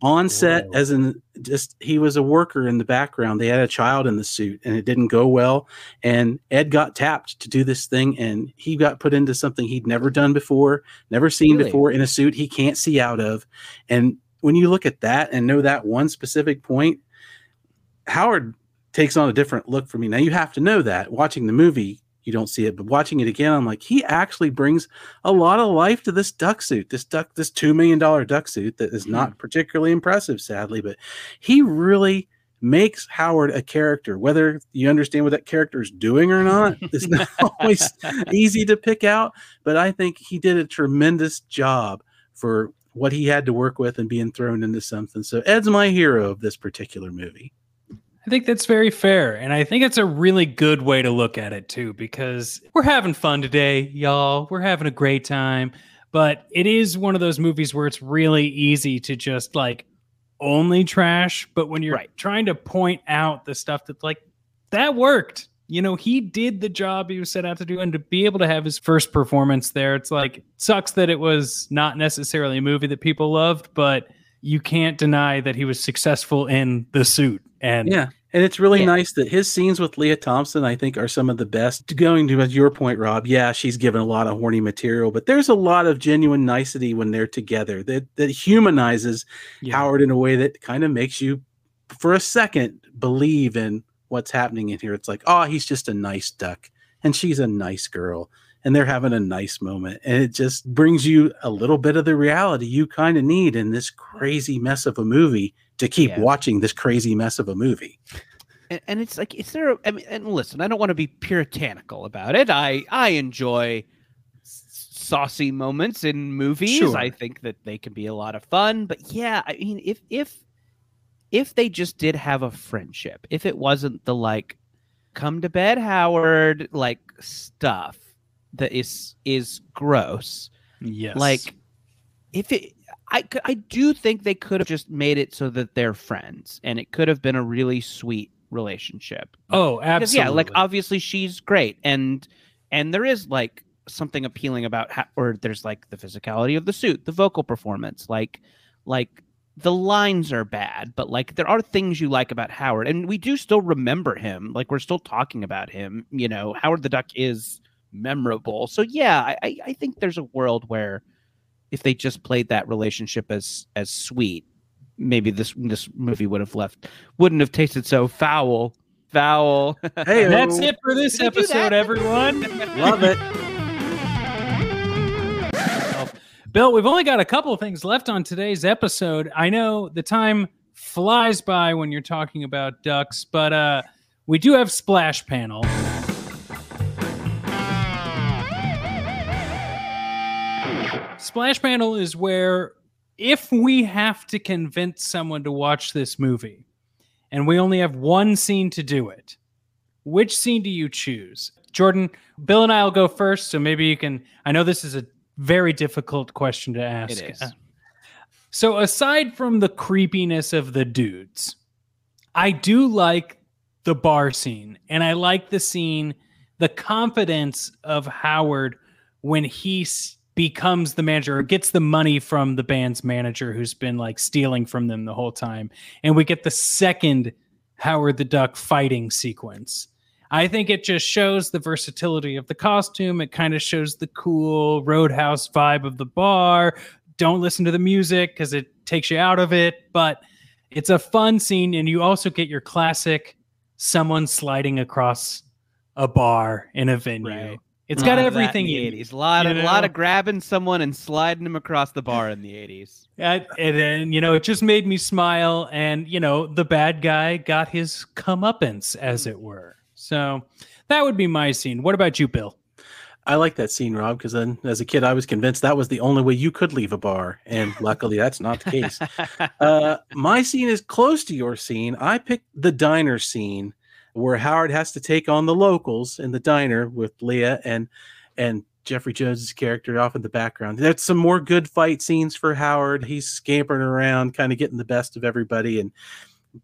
on set Whoa. as in just he was a worker in the background. They had a child in the suit and it didn't go well. And Ed got tapped to do this thing and he got put into something he'd never done before, never seen Really? before in a suit he can't see out of. And when you look at that and know that one specific point, Howard takes on a different look for me. Now you have to know that watching the movie, you don't see it, but watching it again, I'm like, he actually brings a lot of life to this duck suit. This duck, this two million dollar duck suit that is mm-hmm. not particularly impressive, sadly, but he really makes Howard a character. Whether you understand what that character is doing or not, it's not always easy to pick out. But I think he did a tremendous job for what he had to work with and being thrown into something. So Ed's my hero of this particular movie. I think that's very fair. And I think it's a really good way to look at it, too, because we're having fun today, y'all. We're having a great time. But it is one of those movies where it's really easy to just like only trash. But when you're Right. trying to point out the stuff that's like, that worked. You know, he did the job he was set out to do. And to be able to have his first performance there, it's like, sucks that it was not necessarily a movie that people loved, but you can't deny that he was successful in the suit. And Yeah. And it's really Yeah. nice that his scenes with Lea Thompson, I think, are some of the best. Going to your point, Rob, yeah, she's given a lot of horny material, but there's a lot of genuine nicety when they're together that, that humanizes Yeah. Howard in a way that kind of makes you, for a second, believe in what's happening in here. It's like, oh, he's just a nice duck, and she's a nice girl, and they're having a nice moment. And it just brings you a little bit of the reality you kind of need in this crazy mess of a movie to keep Yeah. watching this crazy mess of a movie. and, and it's like is there a, I mean and listen i don't want to be puritanical about it i i enjoy saucy moments in movies Sure. i think that they can be a lot of fun but yeah i mean if if if they just did have a friendship if it wasn't the like come to bed howard like stuff that is is gross Yes. like if it I, I do think they could have just made it so that they're friends and it could have been a really sweet relationship oh, because absolutely. yeah like obviously she's great and and there is like something appealing about how or there's like the physicality of the suit the vocal performance like like the lines are bad but like there are things you like about howard and we do still remember him like we're still talking about him you know howard the duck is memorable so yeah i I- i think there's a world where if they just played that relationship as as sweet maybe this this movie would have left wouldn't have tasted so foul foul Hey, that's it for this Did episode, everyone. Love it. Bill, we've only got a couple of things left on today's episode. I know the time flies by when you're talking about ducks, but uh, we do have splash panel. Splash panel is where if we have to convince someone to watch this movie and we only have one scene to do it, which scene do you choose? Jordan, Bill and I will go first, so maybe you can. I know this is a very difficult question to ask. It is. Uh, So, aside from the creepiness of the dudes, I do like the bar scene, and I like the scene, the confidence of Howard when he s- becomes the manager or gets the money from the band's manager who's been like stealing from them the whole time. And we get the second Howard the Duck fighting sequence. I think it just shows the versatility of the costume. It kind of shows the cool roadhouse vibe of the bar. Don't listen to the music because it takes you out of it, but it's a fun scene. And you also get your classic someone sliding across a bar in a venue. Right. It's got Lot of that in everything the you 80s. A lot of you a lot of grabbing someone and sliding them across the bar in the 80s. And, and then, you know, it just made me smile. And, you know, the bad guy got his comeuppance, as it were. So that would be my scene. What about you, Bill? I like that scene, Rob, because then as a kid, I was convinced that was the only way you could leave a bar. And luckily, that's not the case. uh, my scene is close to your scene. I picked the diner scene where Howard has to take on the locals in the diner with Lea and and Jeffrey Jones's character off in the background. There's some more good fight scenes for Howard. He's scampering around, kind of getting the best of everybody, and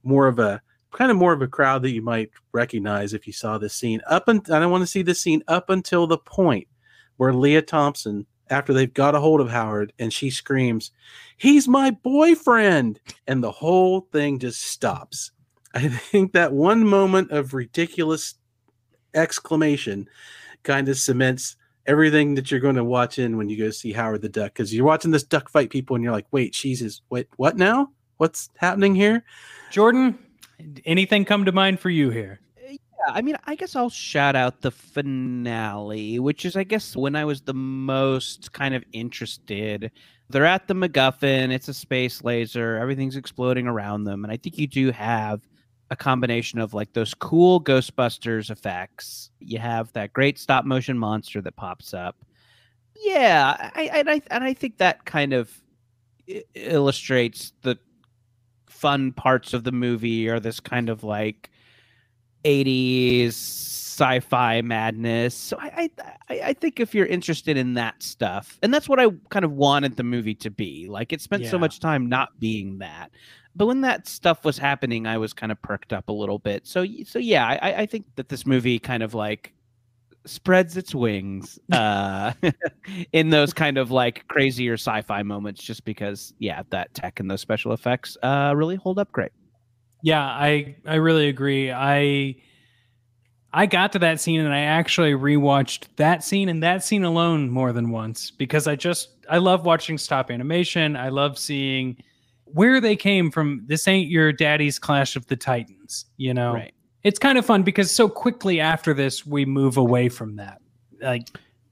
more of a kind of more of a crowd that you might recognize if you saw this scene. Up and I don't want to see this scene up until the point where Lea Thompson, after they've got a hold of Howard, and she screams, "He's my boyfriend!" and the whole thing just stops. I think that one moment of ridiculous exclamation kind of cements everything that you're going to watch in when you go see Howard the Duck because you're watching this duck fight people and you're like, wait, Jesus, wait, what now? What's happening here? Jordan, anything come to mind for you here? Yeah, I mean, I guess I'll shout out the finale, which is, I guess, when I was the most kind of interested. They're at the MacGuffin, it's a space laser, everything's exploding around them. And I think you do have a combination of like those cool Ghostbusters effects. You have that great stop motion monster that pops up. Yeah, I, and I, and I think that kind of illustrates the fun parts of the movie or this kind of like 80s sci-fi madness. So I, I I I think if you're interested in that stuff, and that's what I kind of wanted the movie to be. Like it spent so much time not being that. But when that stuff was happening, I was kind of perked up a little bit. So so yeah, I, I think that this movie kind of like spreads its wings uh in those kind of like crazier sci-fi moments just because yeah that tech and those special effects uh really hold up great Yeah, I I really agree. I I got to that scene and I actually rewatched that scene and that scene alone more than once because I just I love watching stop animation. I love seeing where they came from. This ain't your daddy's Clash of the Titans, you know. right It's kind of fun because so quickly after this we move away from that. Like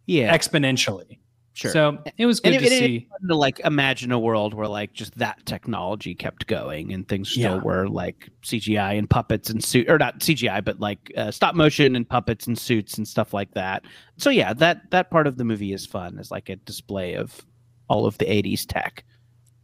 yeah exponentially. sure So it was good it, to it- see. fun to like imagine a world where like just that technology kept going and things still Yeah. were like CGI and puppets and suit or not CGI but like uh, stop motion and puppets and suits and stuff like that. So yeah, that that part of the movie is fun. Is like a display of all of the 80s tech.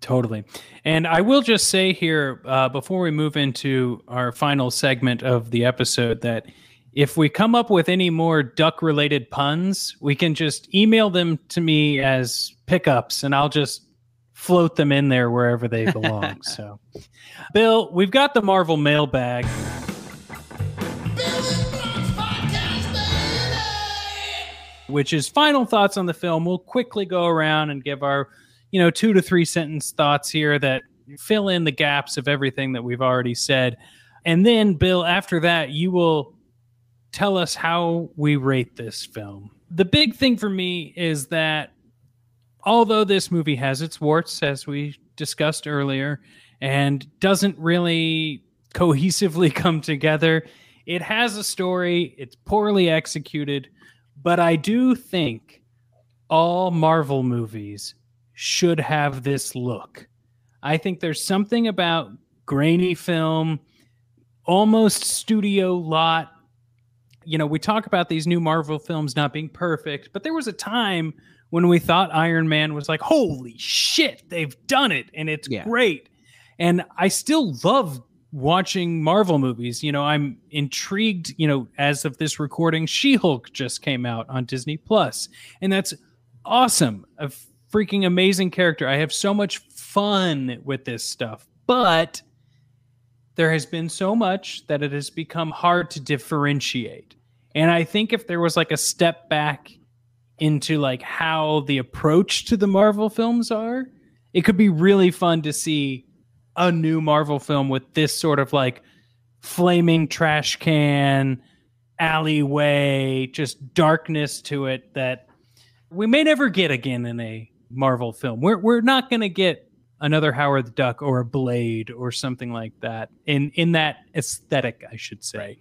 Totally. And I will just say here uh, before we move into our final segment of the episode that if we come up with any more duck related puns, we can just email them to me as pickups and I'll just float them in there wherever they belong. so, Bill, we've got the Marvel mailbag. Podcast, which is final thoughts on the film. We'll quickly go around and give our, you know, two to three sentence thoughts here that fill in the gaps of everything that we've already said. And then, Bill, after that, you will tell us how we rate this film. The big thing for me is that although this movie has its warts, as we discussed earlier, and doesn't really cohesively come together, it has a story, it's poorly executed, but I do think all Marvel movies should have this look. I think there's something about grainy film, almost studio lot. You know, we talk about these new Marvel films not being perfect, but there was a time when we thought Iron Man was like, holy shit, they've done it and it's Yeah. great. And I still love watching Marvel movies. You know, I'm intrigued, you know, as of this recording, She-Hulk just came out on Disney Plus, and that's awesome. A freaking amazing character. I have so much fun with this stuff. But there has been so much that it has become hard to differentiate. And I think if there was like a step back into like how the approach to the Marvel films are, it could be really fun to see a new Marvel film with this sort of like flaming trash can alleyway, just darkness to it that we may never get again in a Marvel film. We're we're not going to get another Howard the Duck or a Blade or something like that in in that aesthetic, I should say.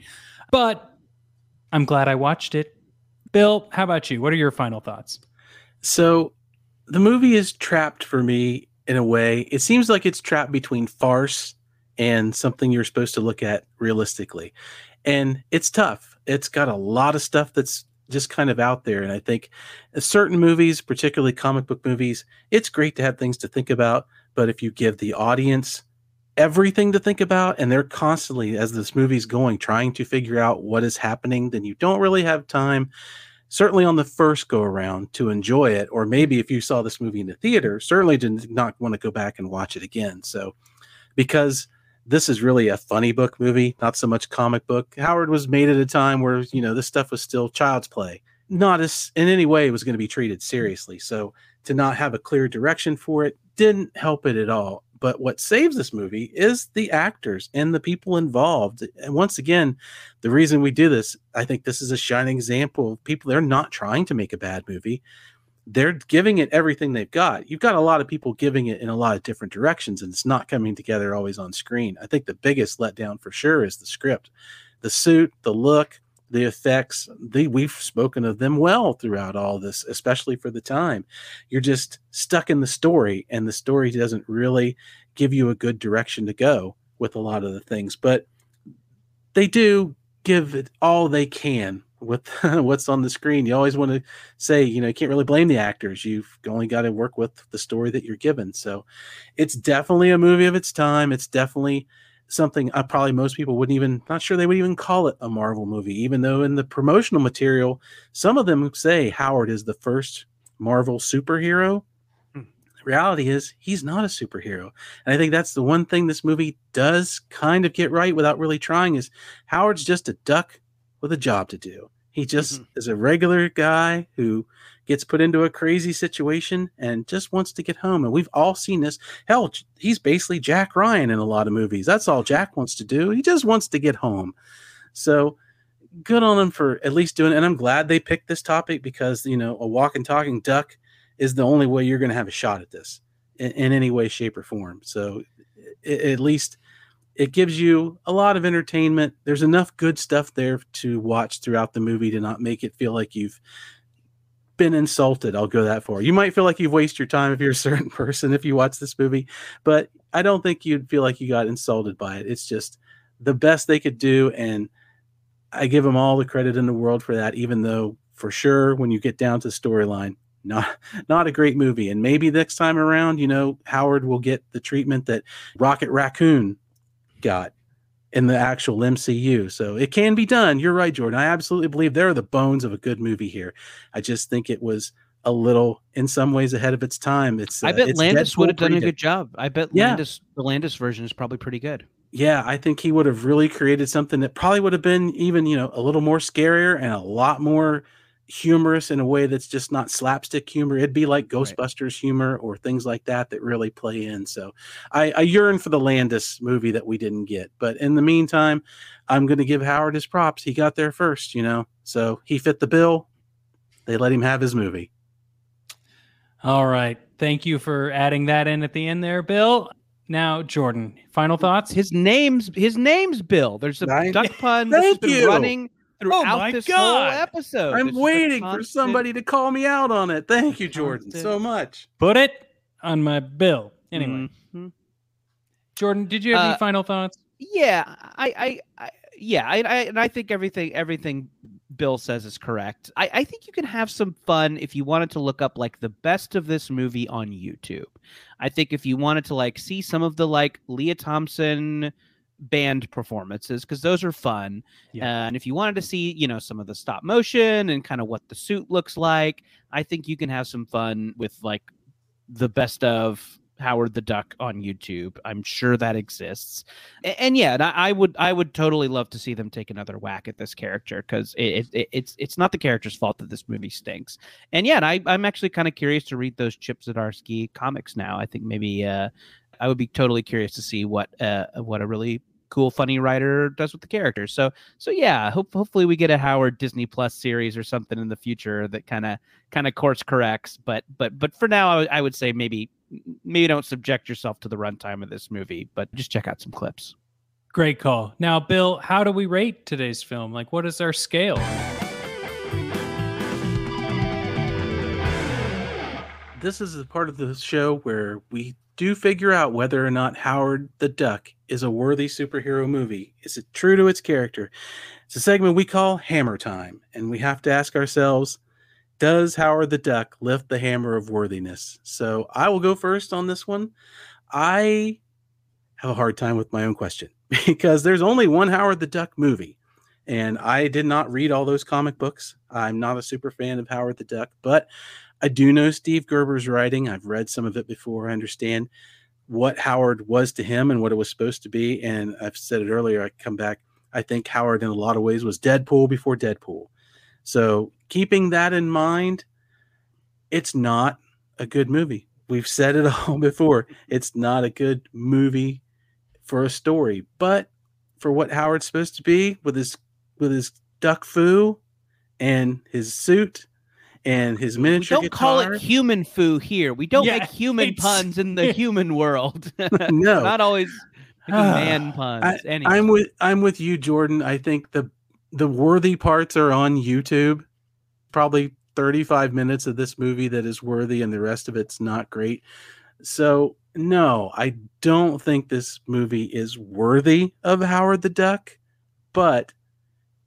But I'm glad I watched it. Bill, how about you? What are your final thoughts? So the movie is trapped for me in a way. It seems like it's trapped between farce and something you're supposed to look at realistically. And it's tough. It's got a lot of stuff that's just kind of out there. And I think uh, certain movies, particularly comic book movies, it's great to have things to think about. But if you give the audience everything to think about and they're constantly, as this movie's going, trying to figure out what is happening, then you don't really have time certainly on the first go around to enjoy it or maybe if you saw this movie in the theater certainly did not want to go back and watch it again so because this is really a funny book movie not so much comic book howard was made at a time where you know this stuff was still child's play not as in any way was going to be treated seriously so to not have a clear direction for it didn't help it at all but what saves this movie is the actors and the people involved and once again the reason we do this, I think this is a shining example of people. They're not trying to make a bad movie. They're giving it everything they've got. You've got a lot of people giving it in a lot of different directions, and it's not coming together always on screen. I think the biggest letdown for sure is the script, the suit, the look, the effects. We've spoken of them well throughout all this, especially for the time. You're just stuck in the story, and the story doesn't really give you a good direction to go with a lot of the things. But they do give it all they can with what's on the screen. You always want to say, you know, you can't really blame the actors. You've only got to work with the story that you're given. So it's definitely a movie of its time. It's definitely something uh, probably most people wouldn't even, not sure they would even call it a Marvel movie, even though in the promotional material, some of them say Howard is the first Marvel superhero. Hmm. Reality is he's not a superhero. And I think that's the one thing this movie does kind of get right without really trying is Howard's just a duck with a job to do. He just mm-hmm. is a regular guy who gets put into a crazy situation and just wants to get home. And we've all seen this. Hell, he's basically Jack Ryan in a lot of movies. That's all Jack wants to do. He just wants to get home. So good on him for at least doing it. And I'm glad they picked this topic because, you know, a walking, talking duck is the only way you're going to have a shot at this in, in any way, shape, or form. So at least it gives you a lot of entertainment. There's enough good stuff there to watch throughout the movie to not make it feel like you've been insulted. I'll go that far. You might feel like you've wasted your time if you're a certain person if you watch this movie, but I don't think you'd feel like you got insulted by it. It's just the best they could do, and I give them all the credit in the world for that. Even though, for sure, when you get down to the storyline, not not a great movie. And maybe next time around, you know, Howard will get the treatment that Rocket Raccoon got in the actual MCU. So it can be done. You're right, Jordan. I absolutely believe there are the bones of a good movie here. I just think it was a little, in some ways, ahead of its time. It's. I uh, bet it's Landis Deadpool would have done a good job. I bet Yeah. Landis, the Landis version is probably pretty good. Yeah, I think he would have really created something that probably would have been even, you know, a little more scarier and a lot more humorous in a way that's just not slapstick humor. It'd be like Ghostbusters humor or things like that that really play in. So I, I yearn for the Landis movie that we didn't get. But in the meantime, I'm going to give Howard his props. He got there first, you know, so he fit the bill. They let him have his movie. All right. Thank you for adding that in at the end there, Bill. Now, Jordan, final thoughts? His name's his name's Bill. There's a I- duck pun that's Thank been you. running throughout my this God. whole episode. I'm It's just a waiting for somebody to call me out on it. Thank you, Jordan, constant- so much. Put it on my bill. Anyway, Mhm. Jordan, did you have any Uh, final thoughts? Yeah, I, I, I yeah, I, I, and I think everything, everything Bill says is correct. I, I think you can have some fun if you wanted to look up like the best of this movie on YouTube. I think if you wanted to like see some of the like Lea Thompson band performances because those are fun. Yeah. and if you wanted to see, you know, some of the stop motion and kind of what the suit looks like, I think you can have some fun with like the best of Howard the Duck on YouTube. I'm sure that exists, A- and, yeah, and I, I would I would totally love to see them take another whack at this character because it, it, it's it's not the character's fault that this movie stinks. And yeah, and I I'm actually kind of curious to read those Chip Zdarsky comics now. I think maybe uh, I would be totally curious to see what uh, what a really cool funny writer does with the characters. So so yeah, hope, hopefully we get a Howard Disney Plus series or something in the future that kind of kind of course corrects. But but but for now, I would- would say maybe maybe don't subject yourself to the runtime of this movie, but just check out some clips. Great call. Now, Bill, how do we rate today's film? Like, what is our scale? This is the part of the show where we do figure out whether or not Howard the Duck is a worthy superhero movie. Is it true to its character? It's a segment we call Hammer Time, and we have to ask ourselves Does Howard the Duck lift the hammer of worthiness? So I will go first on this one. I have a hard time with my own question because there's only one Howard the Duck movie. And I did not read all those comic books. I'm not a super fan of Howard the Duck, but I do know Steve Gerber's writing. I've read some of it before. I understand what Howard was to him and what it was supposed to be. And I've said it earlier. I come back. I think Howard, in a lot of ways, was Deadpool before Deadpool. So keeping that in mind, it's not a good movie. We've said it all before. It's not a good movie for a story, but for what Howard's supposed to be with his with his duck foo and his suit and his miniature. We don't call it human foo here. We don't Yeah, make human puns in the human world. no, Not always ah, man puns. anyway. I'm with I'm with you, Jordan. I think the the worthy parts are on YouTube. Probably 35 minutes of this movie that is worthy, and the rest of it's not great. So no, I don't think this movie is worthy of Howard the Duck, but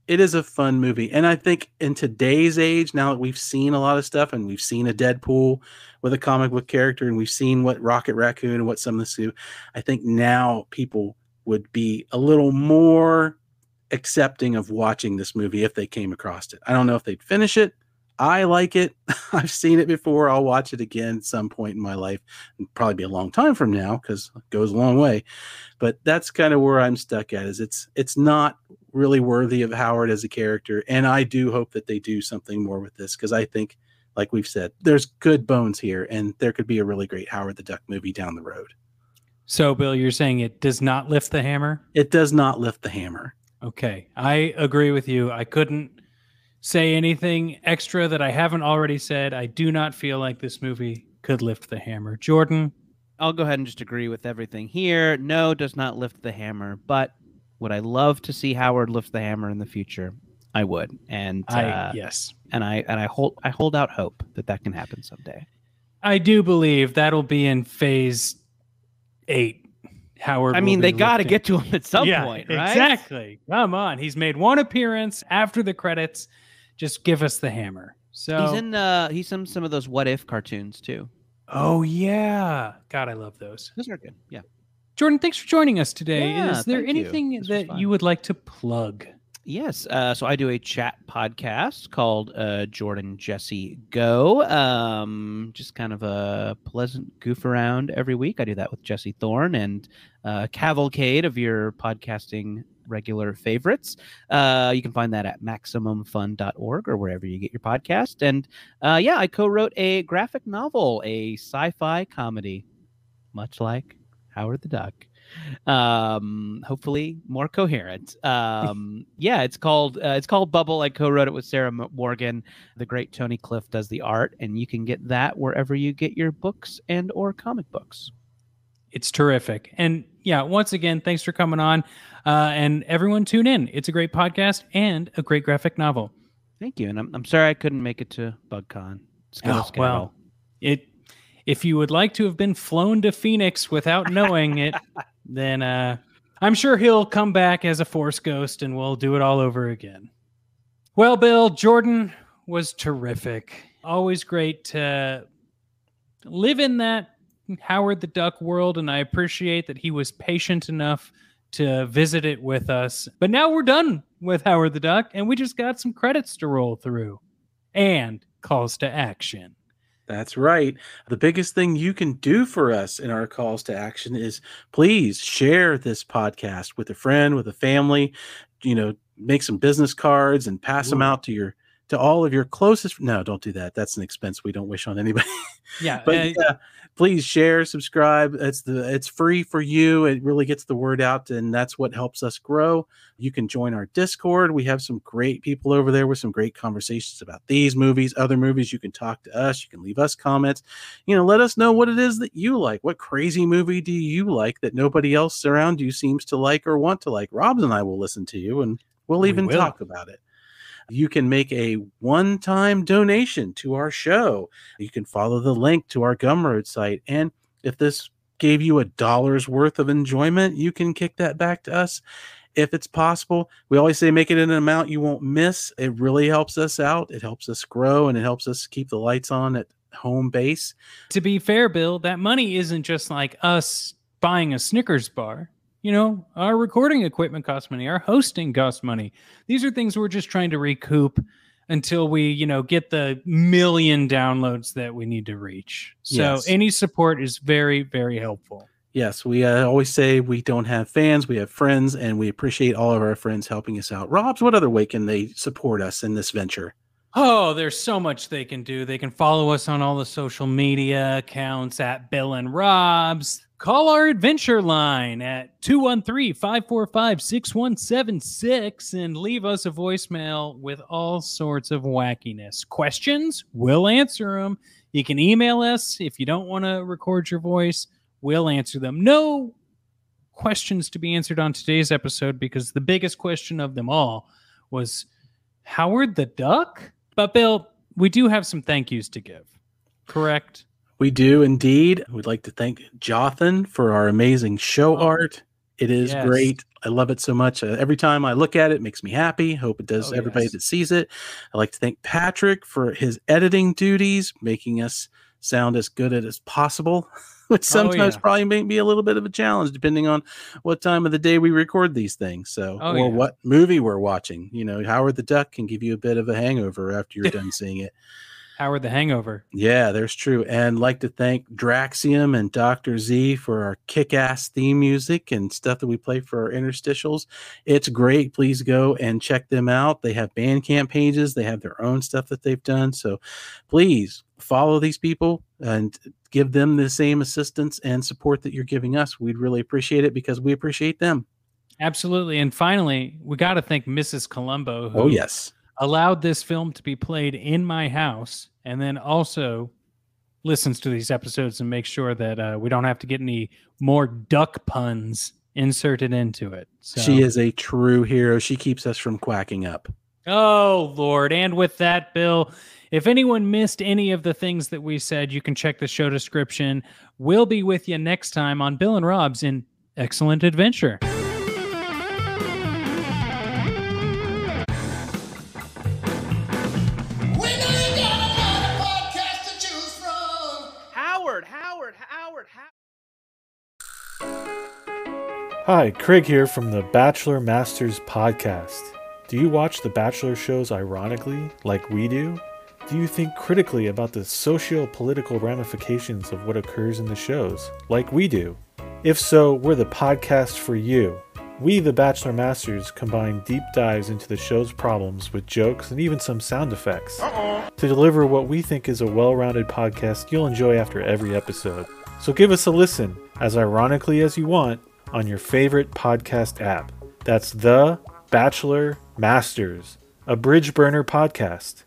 it is a fun movie. And I think in today's age, now that we've seen a lot of stuff and we've seen a Deadpool with a comic book character and we've seen what Rocket Raccoon and what some of this do, I think now people would be a little more accepting of watching this movie if they came across it. I don't know if they'd finish it. I like it. I've seen it before. I'll watch it again some point in my life. It'll probably be a long time from now because it goes a long way. But that's kind of where I'm stuck at. Is it's it's not really worthy of Howard as a character, and I do hope that they do something more with this because I think, like we've said, there's good bones here, and there could be a really great Howard the Duck movie down the road. So, Bill, you're saying it does not lift the hammer? It does not lift the hammer. Okay. I agree with you. I couldn't say anything extra that I haven't already said. I do not feel like this movie could lift the hammer. Jordan, I'll go ahead and just agree with everything here. No, does not lift the hammer, but would I love to see Howard lift the hammer in the future? I would, and I uh, yes. and I and I hold I hold out hope that that can happen someday. I do believe that'll be in phase 8. Howard I mean, they got to get to him at some Yeah, point, right? Exactly. Come on. He's made one appearance after the credits. Just give us the hammer. So He's in uh he's in some of those what if cartoons too. Oh yeah. God, I love those. Those are good. Yeah. Jordan, thanks for joining us today. Yeah, Is there you. anything was that you would like to plug? Yes. Uh, so I do a chat podcast called uh, Jordan Jesse Go. Um, just kind of a pleasant goof around every week. I do that with Jesse Thorn and uh, cavalcade of your podcasting regular favorites. Uh, you can find that at maximumfun.org or wherever you get your podcast. And uh, yeah, I co-wrote a graphic novel, a sci-fi comedy, much like Howard the Duck um hopefully more coherent um yeah it's called uh, it's called bubble i co-wrote it with sarah morgan the great tony cliff does the art and you can get that wherever you get your books and or comic books It's terrific. And yeah, once again, thanks for coming on. Uh, and everyone tune in. It's a great podcast and a great graphic novel. thank you and i'm, I'm sorry i couldn't make it to bugcon Oh, well, it if you would like to have been flown to Phoenix without knowing it, then uh, I'm sure he'll come back as a force ghost and we'll do it all over again. Well, Bill, Jordan was terrific. Always great to live in that Howard the Duck world, and I appreciate that he was patient enough to visit it with us. But now we're done with Howard the Duck, and we just got some credits to roll through and calls to action. That's right. The biggest thing you can do for us in our calls to action is please share this podcast with a friend, with a family, you know, make some business cards and pass them out to your to all of your closest no, don't do that. That's an expense we don't wish on anybody. Yeah, but uh, yeah, please share, subscribe. It's the it's free for you. It really gets the word out, and that's what helps us grow. You can join our Discord. We have some great people over there with some great conversations about these movies, other movies. You can talk to us. You can leave us comments. You know, let us know what it is that you like. What crazy movie do you like that nobody else around you seems to like or want to like? Robs and I will listen to you, and we'll We even will. talk about it. You can make a one time donation to our show. You can follow the link to our Gumroad site. And if this gave you a dollar's worth of enjoyment, you can kick that back to us if it's possible. We always say make it in an amount you won't miss. It really helps us out. It helps us grow and it helps us keep the lights on at home base. to be fair, Bill, that money isn't just like us buying a Snickers bar. You know, our recording equipment costs money, our hosting costs money. These are things we're just trying to recoup until we, you know, get the million downloads that we need to reach. So Yes. any support is very, very helpful. Yes, we uh, always say we don't have fans, we have friends, and we appreciate all of our friends helping us out. Robs, what other way can they support us in this venture? Oh, there's so much they can do. They can follow us on all the social media accounts at Bill and Rob's. Call our adventure line at 213 545 6176 and leave us a voicemail with all sorts of wackiness. Questions? We'll answer them. You can email us if you don't want to record your voice. We'll answer them. No questions to be answered on today's episode because the biggest question of them all was Howard the Duck? But Bill, we do have some thank yous to give. Correct? We do indeed. We'd like to thank Jothan for our amazing show Oh, art. It is yes. great. I love it so much. Uh, every time I look at it, it makes me happy. Hope it does Oh, everybody yes. that sees it. I'd like to thank Patrick for his editing duties, making us sound as good as possible, which sometimes Oh, yeah. probably may be a little bit of a challenge depending on what time of the day we record these things. So, Oh, or yeah. what movie we're watching. You know, Howard the Duck can give you a bit of a hangover after you're done seeing it. Howard the Hangover. Yeah, there's true. And like to thank Draxium and Dr. Z for our kick ass theme music and stuff that we play for our interstitials. It's great. Please go and check them out. They have Bandcamp pages, they have their own stuff that they've done. So please follow these people and give them the same assistance and support that you're giving us. We'd really appreciate it because we appreciate them. Absolutely. And finally, we got to thank Mrs. Columbo, oh, who Oh, yes. Allowed this film to be played in my house and then also listens to these episodes and makes sure that uh, we don't have to get any more duck puns inserted into it. So, She is a true hero. She keeps us from quacking up. Oh, Lord. And with that, Bill, if anyone missed any of the things that we said, you can check the show description. We'll be with you next time on Bill and Rob's in Excellent Adventure. Hi, Craig here from the Bachelor Masters podcast. Do you watch the Bachelor shows ironically, like we do? Do you think critically about the socio political ramifications of what occurs in the shows, like we do? If so, we're the podcast for you. We, the Bachelor Masters, combine deep dives into the show's problems with jokes and even some sound effects to deliver what we think is a well rounded podcast you'll enjoy after every episode. So give us a listen, as ironically as you want, on your favorite podcast app. That's The Bachelor Masters, a Bridge Burner podcast.